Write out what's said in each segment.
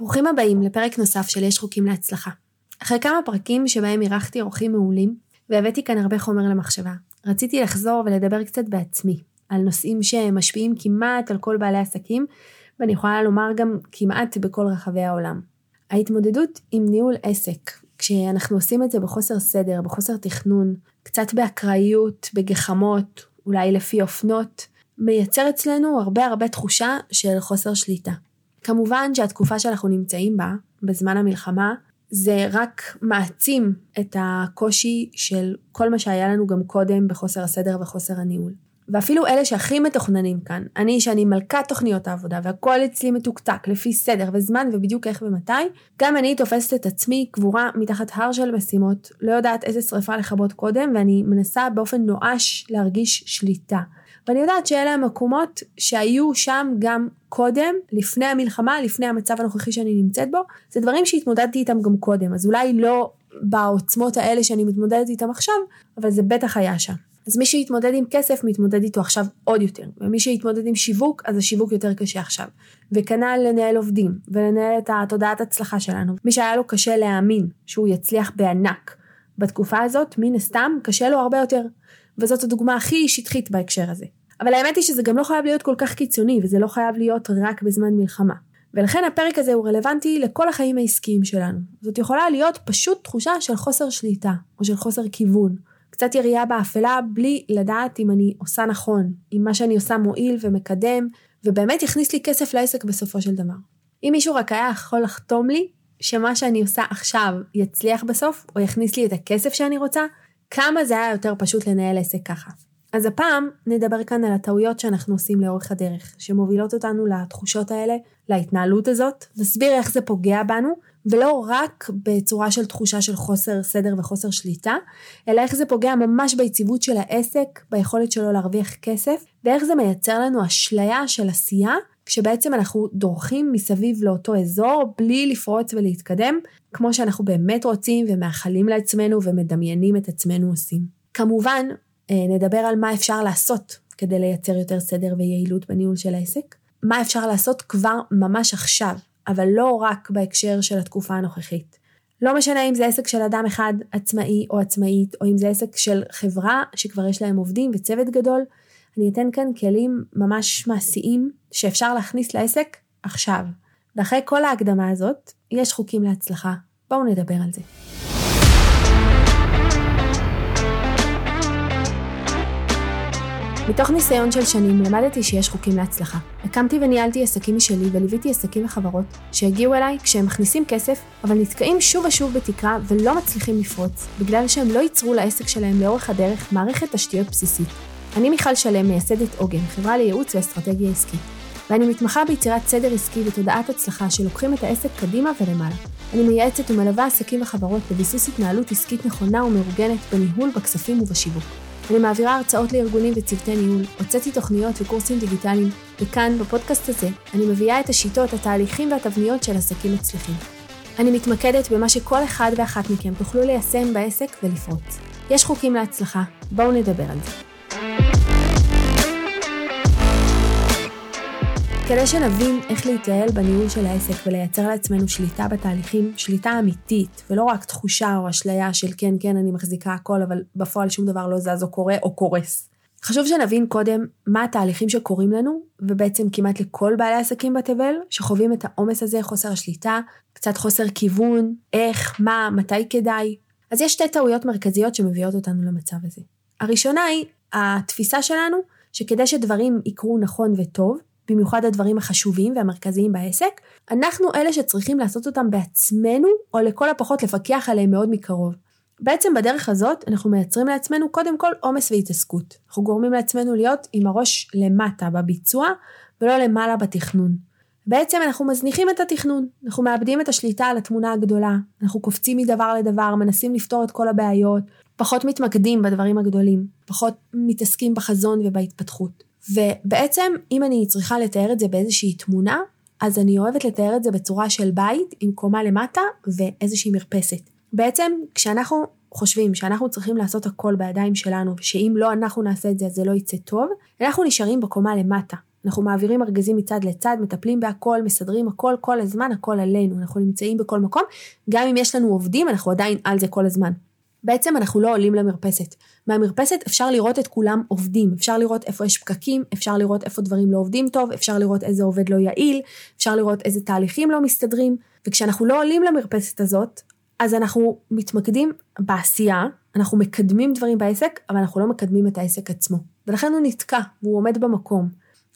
ברוכים הבאים לפרק נוסף של יש חוקים להצלחה. אחרי כמה פרקים שבהם אירחתי אורחים מעולים, והבאתי כאן הרבה חומר למחשבה, רציתי לחזור ולדבר קצת בעצמי, על נושאים שמשפיעים כמעט על כל בעלי עסקים, ואני יכולה לומר גם כמעט בכל רחבי העולם. ההתמודדות עם ניהול עסק, כשאנחנו עושים את זה בחוסר סדר, בחוסר תכנון, קצת באקראיות, בגחמות, אולי לפי אופנות, מייצר אצלנו הרבה הרבה תחושה של חוסר שליטה. כמובן שהתקופה שאנחנו נמצאים בה, בזמן המלחמה, זה רק מעצים את הקושי של כל מה שהיה לנו גם קודם בחוסר הסדר וחוסר הניהול. ואפילו אלה שהכי מתוכננים כאן, אני שאני מלכת תוכניות העבודה והכל אצלי מתוקתק לפי סדר וזמן ובדיוק איך ומתי, גם אני תופסת את עצמי קבורה מתחת הר של משימות, לא יודעת איזה שריפה לכבות קודם ואני מנסה באופן נואש להרגיש שליטה. ואני יודעת שאלה המקומות שהיו שם גם קודם, לפני המלחמה, לפני המצב הנוכחי שאני נמצאת בו, זה דברים שהתמודדתי איתם גם קודם, אז אולי לא בעוצמות האלה שאני מתמודדת איתם עכשיו, אבל זה בטח היה שם. אז מי שיתמודד עם כסף מתמודד איתו עכשיו עוד יותר, ומי שיתמודד עם שיווק אז השיווק יותר קשה עכשיו. וכנ"ל לנהל עובדים, ולנהל את התודעת הצלחה שלנו. מי שהיה לו קשה להאמין שהוא יצליח בענק בתקופה הזאת, מן הסתם קשה לו הרבה יותר. וזאת הדוגמה הכי שטחית בהקשר הזה. אבל האמת היא שזה גם לא חייב להיות כל כך קיצוני, וזה לא חייב להיות רק בזמן מלחמה. ולכן הפרק הזה הוא רלוונטי לכל החיים העסקיים שלנו. זאת יכולה להיות פשוט תחושה של חוסר שליטה, או של חוסר כיוון. קצת ירייה באפלה בלי לדעת אם אני עושה נכון, אם מה שאני עושה מועיל ומקדם, ובאמת יכניס לי כסף לעסק בסופו של דבר. אם מישהו רק היה יכול לחתום לי שמה שאני עושה עכשיו יצליח בסוף, או יכניס לי את הכסף שאני רוצה, כמה זה היה יותר פשוט לנהל עסק ככה. אז הפעם נדבר כאן על הטעויות שאנחנו עושים לאורך הדרך, שמובילות אותנו לתחושות האלה, להתנהלות הזאת, נסביר איך זה פוגע בנו, ולא רק בצורה של תחושה של חוסר סדר וחוסר שליטה, אלא איך זה פוגע ממש ביציבות של העסק, ביכולת שלו להרוויח כסף, ואיך זה מייצר לנו אשליה של עשייה, כשבעצם אנחנו דורכים מסביב לאותו אזור בלי לפרוץ ולהתקדם, כמו שאנחנו באמת רוצים ומאחלים לעצמנו ומדמיינים את עצמנו עושים. כמובן, אה, נדבר על מה אפשר לעשות כדי לייצר יותר סדר ויעילות בניהול של העסק. מה אפשר לעשות כבר ממש עכשיו, אבל לא רק בהקשר של התקופה הנוכחית. לא משנה אם זה עסק של אדם אחד עצמאי או עצמאית, או אם זה עסק של חברה שכבר יש להם עובדים וצוות גדול, אני אתן כאן כלים ממש מעשיים שאפשר להכניס לעסק עכשיו. ואחרי כל ההקדמה הזאת, יש חוקים להצלחה. בואו נדבר על זה. מתוך ניסיון של שנים למדתי שיש חוקים להצלחה. הקמתי וניהלתי עסקים משלי וליוויתי עסקים וחברות שהגיעו אליי כשהם מכניסים כסף, אבל נתקעים שוב ושוב בתקרה ולא מצליחים לפרוץ, בגלל שהם לא ייצרו לעסק שלהם לאורך הדרך מערכת תשתיות בסיסית. אני מיכל שלם, מייסדת עוגן, חברה לייעוץ ואסטרטגיה עסקית. ואני מתמחה ביצירת סדר עסקי ותודעת הצלחה שלוקחים את העסק קדימה ולמעלה. אני מייעצת ומלווה עסקים וחברות בביסוס התנהלות עסקית נכונה ומאורגנת בניהול, בכספים ובשיווק. אני מעבירה הרצאות לארגונים וצוותי ניהול, הוצאתי תוכניות וקורסים דיגיטליים, וכאן, בפודקאסט הזה, אני מביאה את השיטות, התהליכים והתבניות של עסקים מצליחים. אני מתמקדת במה שכל אחד ואחת מכם תוכלו ליישם בעסק ולפרוץ. יש חוקים להצלחה, בואו נדבר על זה. כדי שנבין איך להתייעל בניהול של העסק ולייצר לעצמנו שליטה בתהליכים, שליטה אמיתית, ולא רק תחושה או אשליה של כן, כן, אני מחזיקה הכל, אבל בפועל שום דבר לא זז או קורה או קורס. חשוב שנבין קודם מה התהליכים שקורים לנו, ובעצם כמעט לכל בעלי עסקים בתבל, שחווים את העומס הזה, חוסר השליטה, קצת חוסר כיוון, איך, מה, מתי כדאי. אז יש שתי טעויות מרכזיות שמביאות אותנו למצב הזה. הראשונה היא התפיסה שלנו, שכדי שדברים יקרו נכון וטוב, במיוחד הדברים החשובים והמרכזיים בעסק, אנחנו אלה שצריכים לעשות אותם בעצמנו, או לכל הפחות לפקח עליהם מאוד מקרוב. בעצם בדרך הזאת אנחנו מייצרים לעצמנו קודם כל עומס והתעסקות. אנחנו גורמים לעצמנו להיות עם הראש למטה בביצוע ולא למעלה בתכנון. בעצם אנחנו מזניחים את התכנון, אנחנו מאבדים את השליטה על התמונה הגדולה, אנחנו קופצים מדבר לדבר, מנסים לפתור את כל הבעיות, פחות מתמקדים בדברים הגדולים, פחות מתעסקים בחזון ובהתפתחות. ובעצם, אם אני צריכה לתאר את זה באיזושהי תמונה, אז אני אוהבת לתאר את זה בצורה של בית עם קומה למטה ואיזושהי מרפסת. בעצם, כשאנחנו חושבים שאנחנו צריכים לעשות הכל בידיים שלנו, ושאם לא אנחנו נעשה את זה אז זה לא יצא טוב, אנחנו נשארים בקומה למטה. אנחנו מעבירים ארגזים מצד לצד, מטפלים בהכל, מסדרים הכל, כל הזמן, הכל עלינו. אנחנו נמצאים בכל מקום. גם אם יש לנו עובדים, אנחנו עדיין על זה כל הזמן. בעצם אנחנו לא עולים למרפסת. מהמרפסת אפשר לראות את כולם עובדים, אפשר לראות איפה יש פקקים, אפשר לראות איפה דברים לא עובדים טוב, אפשר לראות איזה עובד לא יעיל, אפשר לראות איזה תהליכים לא מסתדרים, וכשאנחנו לא עולים למרפסת הזאת, אז אנחנו מתמקדים בעשייה, אנחנו מקדמים דברים בעסק, אבל אנחנו לא מקדמים את העסק עצמו. ולכן הוא נתקע, והוא עומד במקום.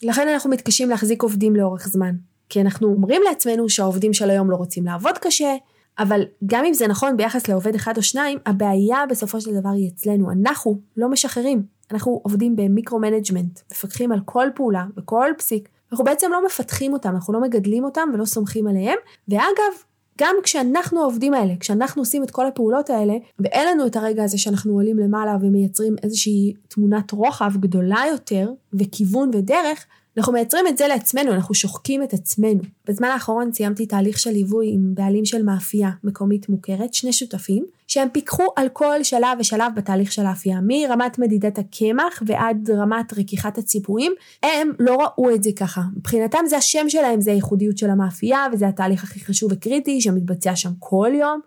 לכן אנחנו מתקשים להחזיק עובדים לאורך זמן. כי אנחנו אומרים לעצמנו שהעובדים של היום לא רוצים לעבוד קשה, אבל גם אם זה נכון ביחס לעובד אחד או שניים, הבעיה בסופו של דבר היא אצלנו. אנחנו לא משחררים. אנחנו עובדים ב micromanagement, מפקחים על כל פעולה וכל פסיק. אנחנו בעצם לא מפתחים אותם, אנחנו לא מגדלים אותם ולא סומכים עליהם. ואגב, גם כשאנחנו העובדים האלה, כשאנחנו עושים את כל הפעולות האלה, ואין לנו את הרגע הזה שאנחנו עולים למעלה ומייצרים איזושהי תמונת רוחב גדולה יותר, וכיוון ודרך, אנחנו מייצרים את זה לעצמנו, אנחנו שוחקים את עצמנו. בזמן האחרון סיימתי תהליך של ליווי עם בעלים של מאפייה מקומית מוכרת, שני שותפים, שהם פיקחו על כל שלב ושלב בתהליך של האפייה, מרמת מדידת הקמח ועד רמת רכיחת הציפורים, הם לא ראו את זה ככה. מבחינתם זה השם שלהם, זה הייחודיות של המאפייה, וזה התהליך הכי חשוב וקריטי שמתבצע שם כל יום.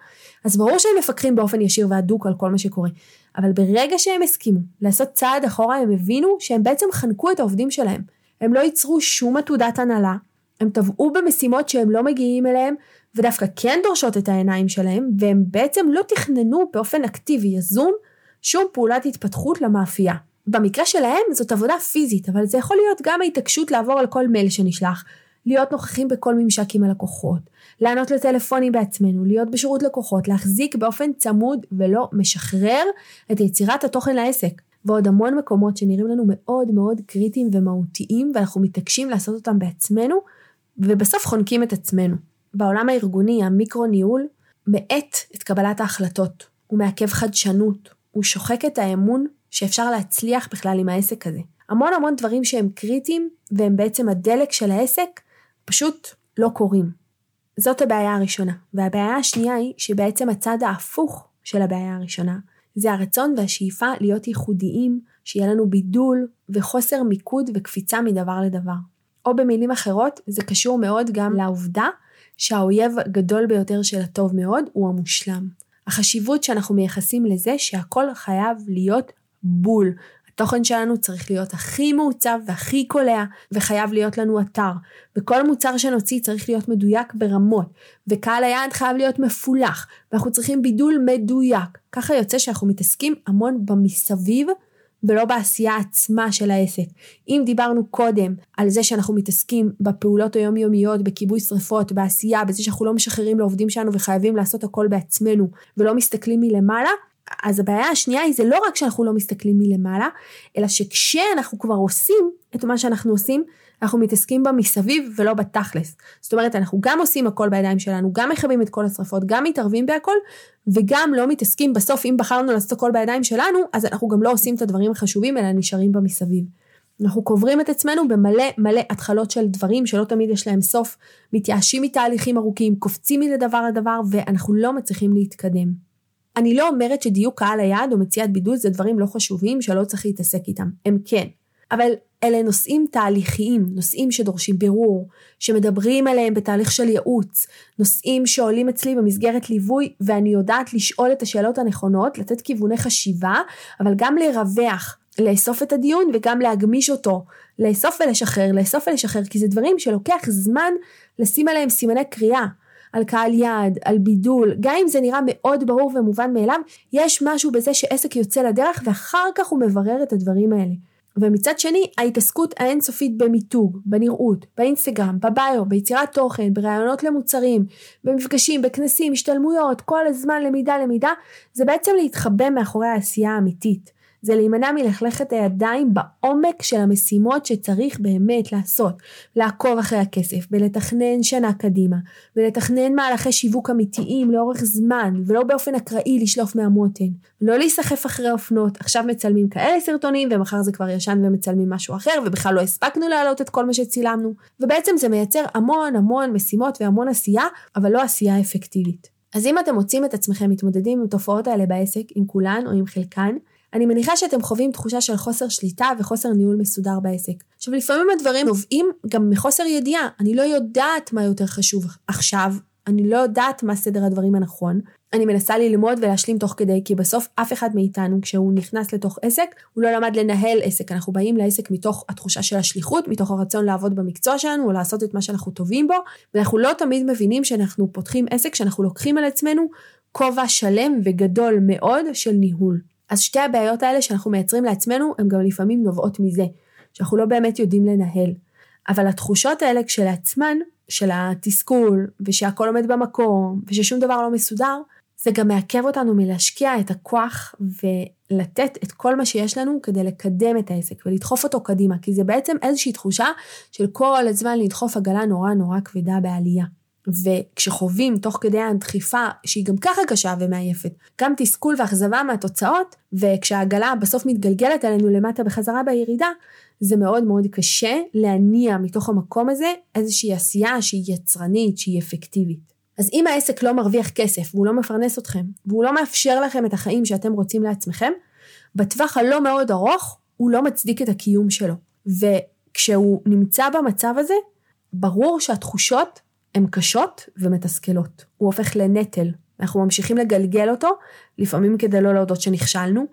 אז ברור שהם מפקחים באופן ישיר והדוק על כל מה שקורה. אבל ברגע שהם הסכימו לעשות צעד אחורה, הם הבינו שהם בעצם חנקו את העובדים שלהם. הם לא ייצרו שום עתודת הנהלה, הם טבעו במשימות שהם לא מגיעים אליהם, ודווקא כן דורשות את העיניים שלהם, והם בעצם לא תכננו באופן אקטיבי, יזום, שום פעולת התפתחות למאפייה. במקרה שלהם זאת עבודה פיזית, אבל זה יכול להיות גם ההתעקשות לעבור על כל מייל שנשלח, להיות נוכחים בכל ממשק עם הלקוחות, לענות לטלפונים בעצמנו, להיות בשירות לקוחות, להחזיק באופן צמוד ולא משחרר את יצירת התוכן לעסק. ועוד המון מקומות שנראים לנו מאוד מאוד קריטיים ומהותיים ואנחנו מתעקשים לעשות אותם בעצמנו ובסוף חונקים את עצמנו. בעולם הארגוני המיקרו ניהול מאט את קבלת ההחלטות, הוא מעכב חדשנות, הוא שוחק את האמון שאפשר להצליח בכלל עם העסק הזה. המון המון דברים שהם קריטיים והם בעצם הדלק של העסק פשוט לא קורים. זאת הבעיה הראשונה. והבעיה השנייה היא שבעצם הצד ההפוך של הבעיה הראשונה זה הרצון והשאיפה להיות ייחודיים, שיהיה לנו בידול וחוסר מיקוד וקפיצה מדבר לדבר. או במילים אחרות, זה קשור מאוד גם לעובדה שהאויב הגדול ביותר של הטוב מאוד הוא המושלם. החשיבות שאנחנו מייחסים לזה שהכל חייב להיות בול. התוכן שלנו צריך להיות הכי מעוצב והכי קולע, וחייב להיות לנו אתר. וכל מוצר שנוציא צריך להיות מדויק ברמות, וקהל היעד חייב להיות מפולח, ואנחנו צריכים בידול מדויק. ככה יוצא שאנחנו מתעסקים המון במסביב, ולא בעשייה עצמה של העסק. אם דיברנו קודם על זה שאנחנו מתעסקים בפעולות היומיומיות, בכיבוי שרפות, בעשייה, בזה שאנחנו לא משחררים לעובדים שלנו וחייבים לעשות הכל בעצמנו, ולא מסתכלים מלמעלה, אז הבעיה השנייה היא זה לא רק שאנחנו לא מסתכלים מלמעלה, אלא שכשאנחנו כבר עושים את מה שאנחנו עושים, אנחנו מתעסקים בה מסביב ולא בתכלס. זאת אומרת, אנחנו גם עושים הכל בידיים שלנו, גם מכבים את כל השרפות, גם מתערבים בהכל, וגם לא מתעסקים בסוף, אם בחרנו לעשות הכל בידיים שלנו, אז אנחנו גם לא עושים את הדברים החשובים, אלא נשארים בה מסביב. אנחנו קוברים את עצמנו במלא מלא התחלות של דברים שלא תמיד יש להם סוף, מתייאשים מתהליכים ארוכים, קופצים מדבר לדבר, ואנחנו לא מצליחים להתקדם. אני לא אומרת שדיוק קהל היעד או מציאת בידול זה דברים לא חשובים שלא צריך להתעסק איתם, הם כן. אבל אלה נושאים תהליכיים, נושאים שדורשים בירור, שמדברים עליהם בתהליך של ייעוץ, נושאים שעולים אצלי במסגרת ליווי ואני יודעת לשאול את השאלות הנכונות, לתת כיווני חשיבה, אבל גם לרווח, לאסוף את הדיון וגם להגמיש אותו, לאסוף ולשחרר, לאסוף ולשחרר, כי זה דברים שלוקח זמן לשים עליהם סימני קריאה. על קהל יעד, על בידול, גם אם זה נראה מאוד ברור ומובן מאליו, יש משהו בזה שעסק יוצא לדרך ואחר כך הוא מברר את הדברים האלה. ומצד שני, ההתעסקות האינסופית במיתוג, בנראות, באינסטגרם, בביו, ביצירת תוכן, בראיונות למוצרים, במפגשים, בכנסים, השתלמויות, כל הזמן למידה למידה, זה בעצם להתחבא מאחורי העשייה האמיתית. זה להימנע מלכלכת הידיים בעומק של המשימות שצריך באמת לעשות. לעקוב אחרי הכסף, ולתכנן שנה קדימה, ולתכנן מהלכי שיווק אמיתיים לאורך זמן, ולא באופן אקראי לשלוף מהמותן. לא להיסחף אחרי אופנות, עכשיו מצלמים כאלה סרטונים, ומחר זה כבר ישן ומצלמים משהו אחר, ובכלל לא הספקנו להעלות את כל מה שצילמנו. ובעצם זה מייצר המון המון משימות והמון עשייה, אבל לא עשייה אפקטיבית. אז אם אתם מוצאים את עצמכם מתמודדים עם התופעות האלה בעסק, עם כולן או עם חלקן, אני מניחה שאתם חווים תחושה של חוסר שליטה וחוסר ניהול מסודר בעסק. עכשיו לפעמים הדברים נובעים גם מחוסר ידיעה, אני לא יודעת מה יותר חשוב עכשיו, אני לא יודעת מה סדר הדברים הנכון, אני מנסה ללמוד ולהשלים תוך כדי, כי בסוף אף אחד מאיתנו, כשהוא נכנס לתוך עסק, הוא לא למד לנהל עסק. אנחנו באים לעסק מתוך התחושה של השליחות, מתוך הרצון לעבוד במקצוע שלנו, או לעשות את מה שאנחנו טובים בו, ואנחנו לא תמיד מבינים שאנחנו פותחים עסק, שאנחנו לוקחים על עצמנו כובע שלם וגדול מאוד של ניהול. אז שתי הבעיות האלה שאנחנו מייצרים לעצמנו, הן גם לפעמים נובעות מזה, שאנחנו לא באמת יודעים לנהל. אבל התחושות האלה כשלעצמן, של התסכול, ושהכל עומד במקום, וששום דבר לא מסודר, זה גם מעכב אותנו מלהשקיע את הכוח ולתת את כל מה שיש לנו כדי לקדם את העסק ולדחוף אותו קדימה, כי זה בעצם איזושהי תחושה של כל הזמן לדחוף עגלה נורא נורא כבדה בעלייה. וכשחווים תוך כדי הדחיפה, שהיא גם ככה קשה ומעייפת, גם תסכול ואכזבה מהתוצאות, וכשהעגלה בסוף מתגלגלת עלינו למטה בחזרה בירידה, זה מאוד מאוד קשה להניע מתוך המקום הזה איזושהי עשייה שהיא יצרנית, שהיא אפקטיבית. אז אם העסק לא מרוויח כסף והוא לא מפרנס אתכם, והוא לא מאפשר לכם את החיים שאתם רוצים לעצמכם, בטווח הלא מאוד ארוך הוא לא מצדיק את הקיום שלו. וכשהוא נמצא במצב הזה, ברור שהתחושות הן קשות ומתסכלות. הוא הופך לנטל. אנחנו ממשיכים לגלגל אותו, לפעמים כדי לא להודות שנכשלנו,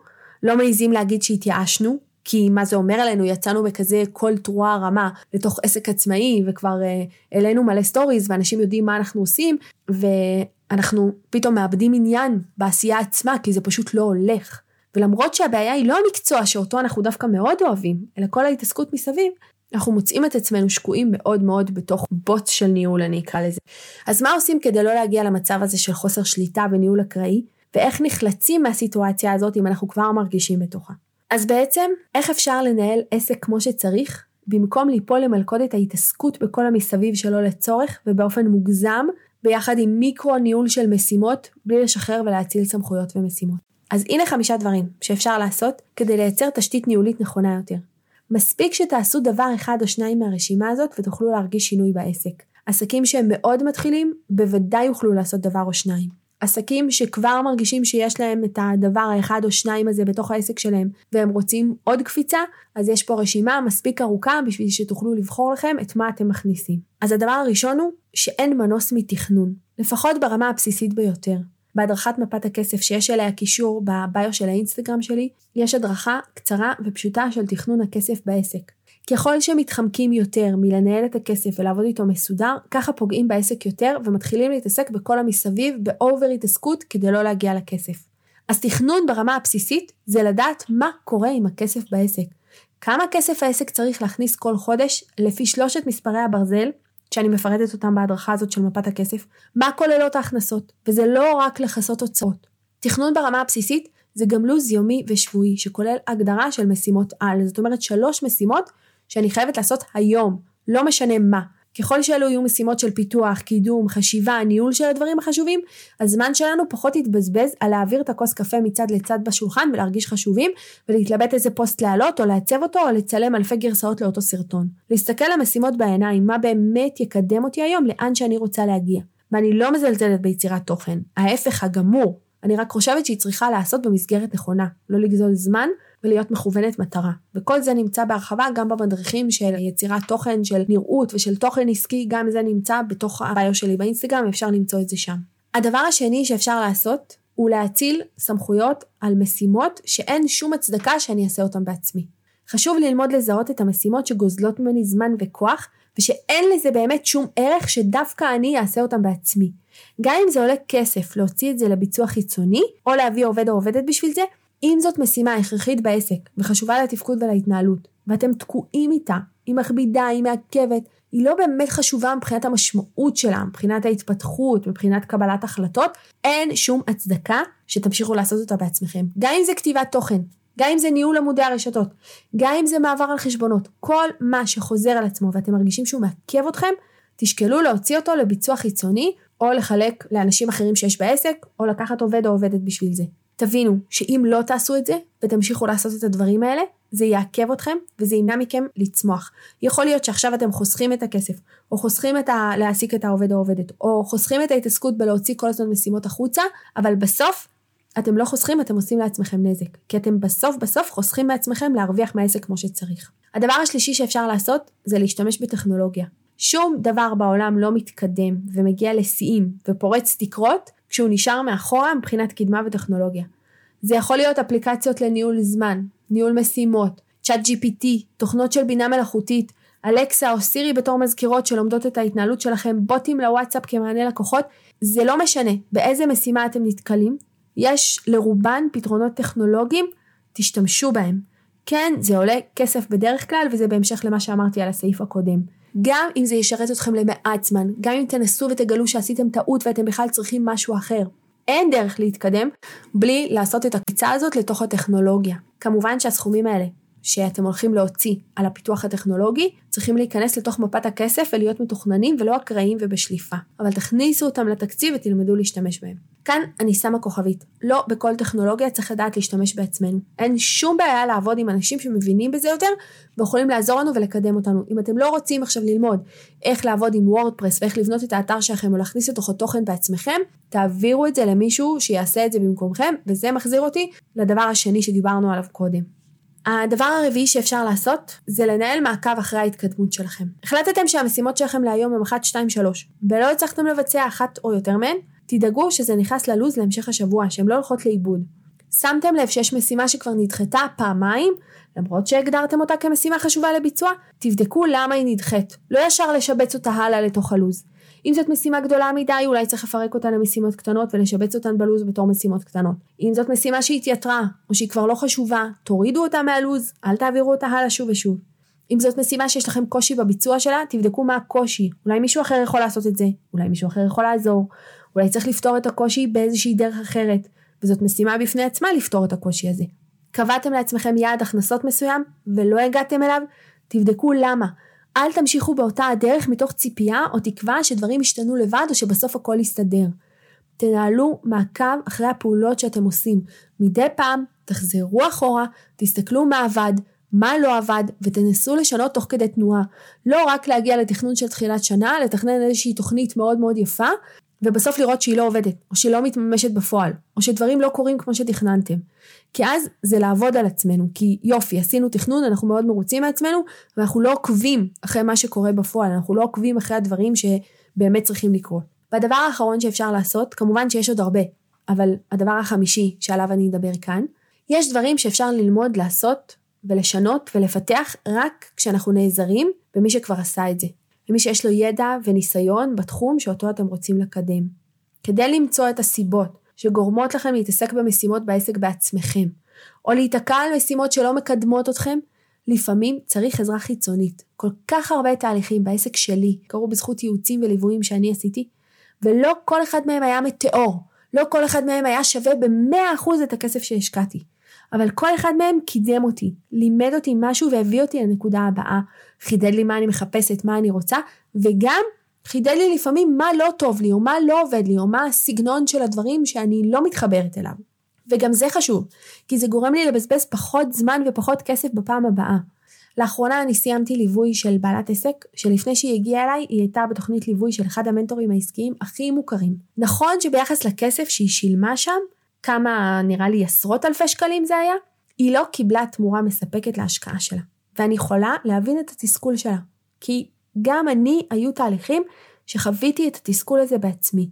לא מעיזים להגיד שהתייאשנו, כי מה זה אומר עלינו, יצאנו בכזה קול תרועה רמה לתוך עסק עצמאי, וכבר uh, העלינו מלא סטוריז, ואנשים יודעים מה אנחנו עושים, ואנחנו פתאום מאבדים עניין בעשייה עצמה, כי זה פשוט לא הולך. ולמרות שהבעיה היא לא המקצוע שאותו אנחנו דווקא מאוד אוהבים, אלא כל ההתעסקות מסביב, אנחנו מוצאים את עצמנו שקועים מאוד מאוד בתוך בוץ של ניהול, אני אקרא לזה. אז מה עושים כדי לא להגיע למצב הזה של חוסר שליטה וניהול אקראי, ואיך נחלצים מהסיטואציה הזאת אם אנחנו כבר מרגישים בתוכה? אז בעצם, איך אפשר לנהל עסק כמו שצריך, במקום ליפול למלכודת ההתעסקות בכל המסביב שלא לצורך ובאופן מוגזם, ביחד עם מיקרו ניהול של משימות, בלי לשחרר ולהציל סמכויות ומשימות. אז הנה חמישה דברים שאפשר לעשות כדי לייצר תשתית ניהולית נכונה יותר. מספיק שתעשו דבר אחד או שניים מהרשימה הזאת ותוכלו להרגיש שינוי בעסק. עסקים שהם מאוד מתחילים, בוודאי יוכלו לעשות דבר או שניים. עסקים שכבר מרגישים שיש להם את הדבר האחד או שניים הזה בתוך העסק שלהם והם רוצים עוד קפיצה, אז יש פה רשימה מספיק ארוכה בשביל שתוכלו לבחור לכם את מה אתם מכניסים. אז הדבר הראשון הוא שאין מנוס מתכנון, לפחות ברמה הבסיסית ביותר. בהדרכת מפת הכסף שיש אליה קישור בביו של האינסטגרם שלי, יש הדרכה קצרה ופשוטה של תכנון הכסף בעסק. ככל שמתחמקים יותר מלנהל את הכסף ולעבוד איתו מסודר, ככה פוגעים בעסק יותר ומתחילים להתעסק בכל המסביב באובר התעסקות כדי לא להגיע לכסף. אז תכנון ברמה הבסיסית זה לדעת מה קורה עם הכסף בעסק. כמה כסף העסק צריך להכניס כל חודש לפי שלושת מספרי הברזל, שאני מפרטת אותם בהדרכה הזאת של מפת הכסף, מה כוללות ההכנסות, וזה לא רק לכסות הוצאות. תכנון ברמה הבסיסית זה גם לו"ז יומי ושבועי שכולל הגדרה של משימות על, זאת אומרת שלוש משימות שאני חייבת לעשות היום, לא משנה מה. ככל שאלו יהיו משימות של פיתוח, קידום, חשיבה, ניהול של הדברים החשובים, הזמן שלנו פחות יתבזבז על להעביר את הכוס קפה מצד לצד בשולחן ולהרגיש חשובים, ולהתלבט איזה פוסט להעלות או לעצב אותו או לצלם אלפי גרסאות לאותו סרטון. להסתכל למשימות בעיניים, מה באמת יקדם אותי היום לאן שאני רוצה להגיע. ואני לא מזלזלת ביצירת תוכן, ההפך הגמור. אני רק חושבת שהיא צריכה לעשות במסגרת נכונה, לא לגזול זמן ולהיות מכוונת מטרה. וכל זה נמצא בהרחבה גם במדריכים של יצירת תוכן, של נראות ושל תוכן עסקי, גם זה נמצא בתוך הביו שלי באינסטגרם, אפשר למצוא את זה שם. הדבר השני שאפשר לעשות הוא להציל סמכויות על משימות שאין שום הצדקה שאני אעשה אותן בעצמי. חשוב ללמוד לזהות את המשימות שגוזלות ממני זמן וכוח, ושאין לזה באמת שום ערך שדווקא אני אעשה אותן בעצמי. גם אם זה עולה כסף להוציא את זה לביצוע חיצוני, או להביא עובד או עובדת בשביל זה, אם זאת משימה הכרחית בעסק וחשובה לתפקוד ולהתנהלות, ואתם תקועים איתה, היא מכבידה, היא מעכבת, היא לא באמת חשובה מבחינת המשמעות שלה, מבחינת ההתפתחות, מבחינת קבלת החלטות, אין שום הצדקה שתמשיכו לעשות אותה בעצמכם. גם אם זה כתיבת תוכן, גם אם זה ניהול עמודי הרשתות, גם אם זה מעבר על חשבונות, כל מה שחוזר על עצמו ואתם מרגישים שהוא מעכב אתכם, תשקלו להוציא אותו לביצוע חיצוני, או לחלק לאנשים אחרים שיש בעסק, או לקחת עובד או עובדת בשביל זה. תבינו שאם לא תעשו את זה ותמשיכו לעשות את הדברים האלה, זה יעכב אתכם וזה ימנע מכם לצמוח. יכול להיות שעכשיו אתם חוסכים את הכסף, או חוסכים את ה... להעסיק את העובד או העובדת, או חוסכים את ההתעסקות בלהוציא כל הזמן משימות החוצה, אבל בסוף אתם לא חוסכים, אתם עושים לעצמכם נזק. כי אתם בסוף בסוף חוסכים מעצמכם להרוויח מהעסק כמו שצריך. הדבר השלישי שאפשר לעשות זה להשתמש בטכנולוגיה. שום דבר בעולם לא מתקדם ומגיע לשיאים ופורץ תקרות כשהוא נשאר מאחורה מבחינת קדמה וטכנולוגיה. זה יכול להיות אפליקציות לניהול זמן, ניהול משימות, צ'אט GPT, תוכנות של בינה מלאכותית, אלקסה או סירי בתור מזכירות שלומדות את ההתנהלות שלכם, בוטים לוואטסאפ כמענה לקוחות, זה לא משנה באיזה משימה אתם נתקלים, יש לרובן פתרונות טכנולוגיים, תשתמשו בהם. כן, זה עולה כסף בדרך כלל וזה בהמשך למה שאמרתי על הסעיף הקודם. גם אם זה ישרת אתכם למעט זמן, גם אם תנסו ותגלו שעשיתם טעות ואתם בכלל צריכים משהו אחר. אין דרך להתקדם בלי לעשות את הקפיצה הזאת לתוך הטכנולוגיה. כמובן שהסכומים האלה שאתם הולכים להוציא על הפיתוח הטכנולוגי, צריכים להיכנס לתוך מפת הכסף ולהיות מתוכננים ולא אקראיים ובשליפה. אבל תכניסו אותם לתקציב ותלמדו להשתמש בהם. כאן אני שמה כוכבית, לא בכל טכנולוגיה צריך לדעת להשתמש בעצמנו. אין שום בעיה לעבוד עם אנשים שמבינים בזה יותר ויכולים לעזור לנו ולקדם אותנו. אם אתם לא רוצים עכשיו ללמוד איך לעבוד עם וורדפרס ואיך לבנות את האתר שלכם או להכניס לתוכו תוכן בעצמכם, תעבירו את זה למישהו שיעשה את זה במקומכם, וזה מחזיר אותי לדבר השני שדיברנו עליו קודם. הדבר הרביעי שאפשר לעשות זה לנהל מעקב אחרי ההתקדמות שלכם. החלטתם שהמשימות שלכם להיום הם 1, 2, 3 ולא הצלחתם לבצע אחת או יותר מהן, תדאגו שזה נכנס ללוז להמשך השבוע, שהן לא הולכות לאיבוד. שמתם לב שיש משימה שכבר נדחתה פעמיים, למרות שהגדרתם אותה כמשימה חשובה לביצוע, תבדקו למה היא נדחית. לא ישר לשבץ אותה הלאה לתוך הלוז. אם זאת משימה גדולה מדי, אולי צריך לפרק אותה למשימות קטנות ולשבץ אותן בלוז בתור משימות קטנות. אם זאת משימה שהתייתרה, או שהיא כבר לא חשובה, תורידו אותה מהלוז, אל תעבירו אותה הלאה שוב ושוב. אם זאת משימה שיש לכם קושי בביצוע שלה, תבדקו מה הקושי. אולי מישהו אחר יכול לעשות את זה, אולי מישהו אחר יכול לעזור, אולי צריך לפתור את הקושי באיזושהי דרך אחרת, וזאת משימה בפני עצמה לפתור את הקושי הזה. קבעתם לעצמכם יעד הכנסות מסוים ולא הגעתם אליו, תבדקו למה. אל תמשיכו באותה הדרך מתוך ציפייה או תקווה שדברים ישתנו לבד או שבסוף הכל יסתדר. תנהלו מעקב אחרי הפעולות שאתם עושים. מדי פעם תחזרו אחורה, תסתכלו מה עבד, מה לא עבד, ותנסו לשנות תוך כדי תנועה. לא רק להגיע לתכנון של תחילת שנה, לתכנן איזושהי תוכנית מאוד מאוד יפה, ובסוף לראות שהיא לא עובדת, או שהיא לא מתממשת בפועל, או שדברים לא קורים כמו שתכננתם. כי אז זה לעבוד על עצמנו, כי יופי, עשינו תכנון, אנחנו מאוד מרוצים מעצמנו, ואנחנו לא עוקבים אחרי מה שקורה בפועל, אנחנו לא עוקבים אחרי הדברים שבאמת צריכים לקרות. והדבר האחרון שאפשר לעשות, כמובן שיש עוד הרבה, אבל הדבר החמישי שעליו אני אדבר כאן, יש דברים שאפשר ללמוד לעשות ולשנות ולפתח רק כשאנחנו נעזרים במי שכבר עשה את זה. למי שיש לו ידע וניסיון בתחום שאותו אתם רוצים לקדם. כדי למצוא את הסיבות שגורמות לכם להתעסק במשימות בעסק בעצמכם, או להיתקע על משימות שלא מקדמות אתכם, לפעמים צריך עזרה חיצונית. כל כך הרבה תהליכים בעסק שלי קרו בזכות ייעוצים וליוויים שאני עשיתי, ולא כל אחד מהם היה מטאור, לא כל אחד מהם היה שווה ב-100% את הכסף שהשקעתי. אבל כל אחד מהם קידם אותי, לימד אותי משהו והביא אותי לנקודה הבאה, חידד לי מה אני מחפשת, מה אני רוצה, וגם חידד לי לפעמים מה לא טוב לי, או מה לא עובד לי, או מה הסגנון של הדברים שאני לא מתחברת אליו. וגם זה חשוב, כי זה גורם לי לבזבז פחות זמן ופחות כסף בפעם הבאה. לאחרונה אני סיימתי ליווי של בעלת עסק, שלפני שהיא הגיעה אליי, היא הייתה בתוכנית ליווי של אחד המנטורים העסקיים הכי מוכרים. נכון שביחס לכסף שהיא שילמה שם, כמה נראה לי עשרות אלפי שקלים זה היה, היא לא קיבלה תמורה מספקת להשקעה שלה. ואני יכולה להבין את התסכול שלה. כי גם אני היו תהליכים שחוויתי את התסכול הזה בעצמי.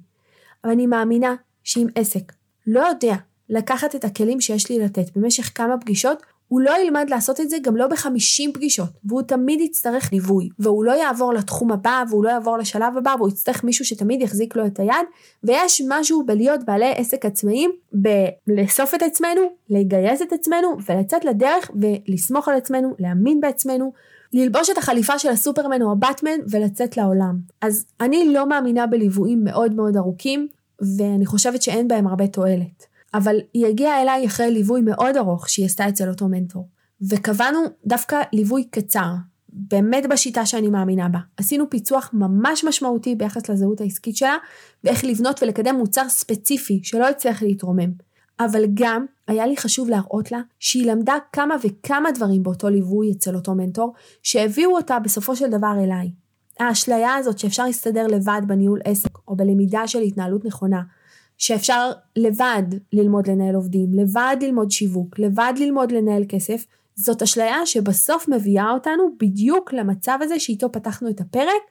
אבל אני מאמינה שאם עסק לא יודע לקחת את הכלים שיש לי לתת במשך כמה פגישות, הוא לא ילמד לעשות את זה גם לא בחמישים פגישות, והוא תמיד יצטרך ליווי, והוא לא יעבור לתחום הבא, והוא לא יעבור לשלב הבא, והוא יצטרך מישהו שתמיד יחזיק לו את היד, ויש משהו בלהיות בעלי עסק עצמאיים, בלאסוף את עצמנו, לגייס את עצמנו, ולצאת לדרך ולסמוך על עצמנו, להאמין בעצמנו, ללבוש את החליפה של הסופרמן או הבטמן ולצאת לעולם. אז אני לא מאמינה בליוויים מאוד מאוד ארוכים, ואני חושבת שאין בהם הרבה תועלת. אבל היא הגיעה אליי אחרי ליווי מאוד ארוך שהיא עשתה אצל אותו מנטור. וקבענו דווקא ליווי קצר, באמת בשיטה שאני מאמינה בה. עשינו פיצוח ממש משמעותי ביחס לזהות העסקית שלה, ואיך לבנות ולקדם מוצר ספציפי שלא יצליח להתרומם. אבל גם היה לי חשוב להראות לה שהיא למדה כמה וכמה דברים באותו ליווי אצל אותו מנטור, שהביאו אותה בסופו של דבר אליי. האשליה הזאת שאפשר להסתדר לבד בניהול עסק או בלמידה של התנהלות נכונה, שאפשר לבד ללמוד לנהל עובדים, לבד ללמוד שיווק, לבד ללמוד לנהל כסף, זאת אשליה שבסוף מביאה אותנו בדיוק למצב הזה שאיתו פתחנו את הפרק,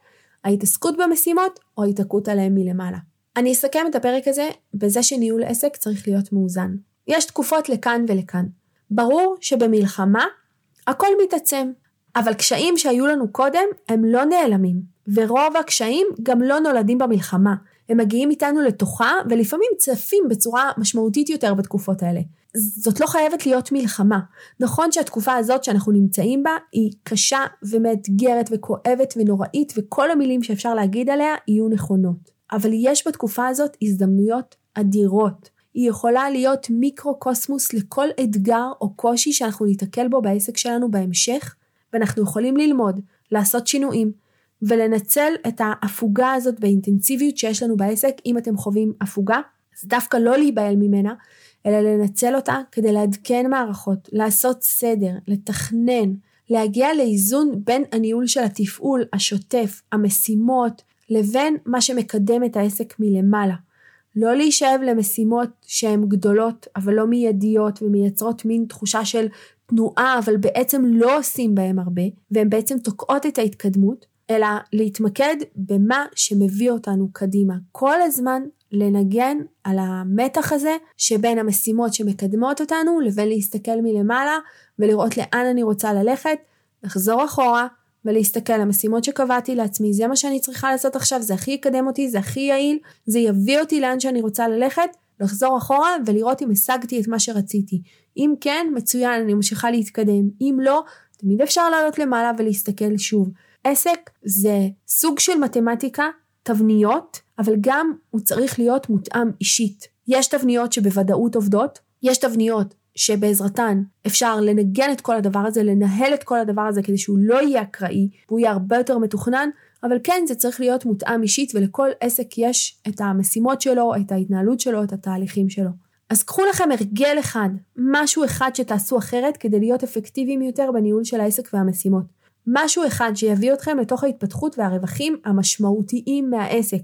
ההתעסקות במשימות או ההתעקות עליהם מלמעלה. אני אסכם את הפרק הזה בזה שניהול עסק צריך להיות מאוזן. יש תקופות לכאן ולכאן. ברור שבמלחמה הכל מתעצם, אבל קשיים שהיו לנו קודם הם לא נעלמים, ורוב הקשיים גם לא נולדים במלחמה. הם מגיעים איתנו לתוכה ולפעמים צפים בצורה משמעותית יותר בתקופות האלה. זאת לא חייבת להיות מלחמה. נכון שהתקופה הזאת שאנחנו נמצאים בה היא קשה ומאתגרת וכואבת ונוראית וכל המילים שאפשר להגיד עליה יהיו נכונות. אבל יש בתקופה הזאת הזדמנויות אדירות. היא יכולה להיות מיקרו-קוסמוס לכל אתגר או קושי שאנחנו ניתקל בו בעסק שלנו בהמשך, ואנחנו יכולים ללמוד, לעשות שינויים, ולנצל את ההפוגה הזאת באינטנסיביות שיש לנו בעסק, אם אתם חווים הפוגה, אז דווקא לא להיבהל ממנה, אלא לנצל אותה כדי לעדכן מערכות, לעשות סדר, לתכנן, להגיע לאיזון בין הניהול של התפעול השוטף, המשימות, לבין מה שמקדם את העסק מלמעלה. לא להישאב למשימות שהן גדולות אבל לא מיידיות ומייצרות מין תחושה של תנועה אבל בעצם לא עושים בהן הרבה והן בעצם תוקעות את ההתקדמות אלא להתמקד במה שמביא אותנו קדימה. כל הזמן לנגן על המתח הזה שבין המשימות שמקדמות אותנו לבין להסתכל מלמעלה ולראות לאן אני רוצה ללכת, לחזור אחורה ולהסתכל על המשימות שקבעתי לעצמי, זה מה שאני צריכה לעשות עכשיו, זה הכי יקדם אותי, זה הכי יעיל, זה יביא אותי לאן שאני רוצה ללכת, לחזור אחורה ולראות אם השגתי את מה שרציתי. אם כן, מצוין, אני ממשיכה להתקדם. אם לא, תמיד אפשר לעלות למעלה ולהסתכל שוב. עסק זה סוג של מתמטיקה, תבניות, אבל גם הוא צריך להיות מותאם אישית. יש תבניות שבוודאות עובדות, יש תבניות שבעזרתן אפשר לנגן את כל הדבר הזה, לנהל את כל הדבר הזה כדי שהוא לא יהיה אקראי, והוא יהיה הרבה יותר מתוכנן, אבל כן זה צריך להיות מותאם אישית ולכל עסק יש את המשימות שלו, את ההתנהלות שלו, את התהליכים שלו. אז קחו לכם הרגל אחד, משהו אחד שתעשו אחרת כדי להיות אפקטיביים יותר בניהול של העסק והמשימות. משהו אחד שיביא אתכם לתוך ההתפתחות והרווחים המשמעותיים מהעסק,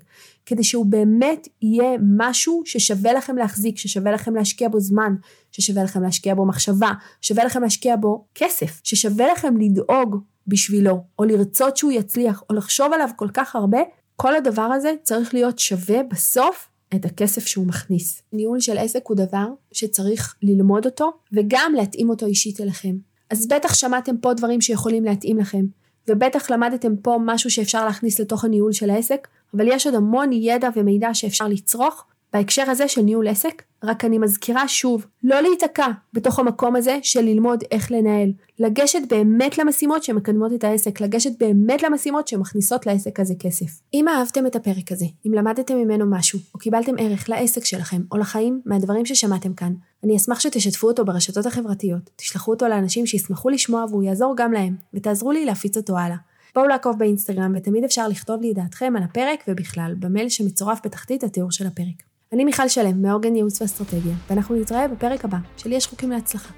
כדי שהוא באמת יהיה משהו ששווה לכם להחזיק, ששווה לכם להשקיע בו זמן, ששווה לכם להשקיע בו מחשבה, שווה לכם להשקיע בו כסף, ששווה לכם לדאוג בשבילו, או לרצות שהוא יצליח, או לחשוב עליו כל כך הרבה, כל הדבר הזה צריך להיות שווה בסוף את הכסף שהוא מכניס. ניהול של עסק הוא דבר שצריך ללמוד אותו וגם להתאים אותו אישית אליכם. אז בטח שמעתם פה דברים שיכולים להתאים לכם, ובטח למדתם פה משהו שאפשר להכניס לתוך הניהול של העסק, אבל יש עוד המון ידע ומידע שאפשר לצרוך בהקשר הזה של ניהול עסק, רק אני מזכירה שוב, לא להיתקע בתוך המקום הזה של ללמוד איך לנהל. לגשת באמת למשימות שמקדמות את העסק, לגשת באמת למשימות שמכניסות לעסק הזה כסף. אם אהבתם את הפרק הזה, אם למדתם ממנו משהו, או קיבלתם ערך לעסק שלכם, או לחיים מהדברים ששמעתם כאן, אני אשמח שתשתפו אותו ברשתות החברתיות, תשלחו אותו לאנשים שישמחו לשמוע והוא יעזור גם להם, ותעזרו לי להפיץ אותו הלאה. בואו לעקוב באינסטגרם ותמיד אפשר לכתוב לי את דעתכם על הפרק ובכלל במייל שמצורף בתחתית התיאור של הפרק. אני מיכל שלם, מאורגן ייעוץ ואסטרטגיה, ואנחנו נתראה בפרק הבא של יש חוקים להצלחה.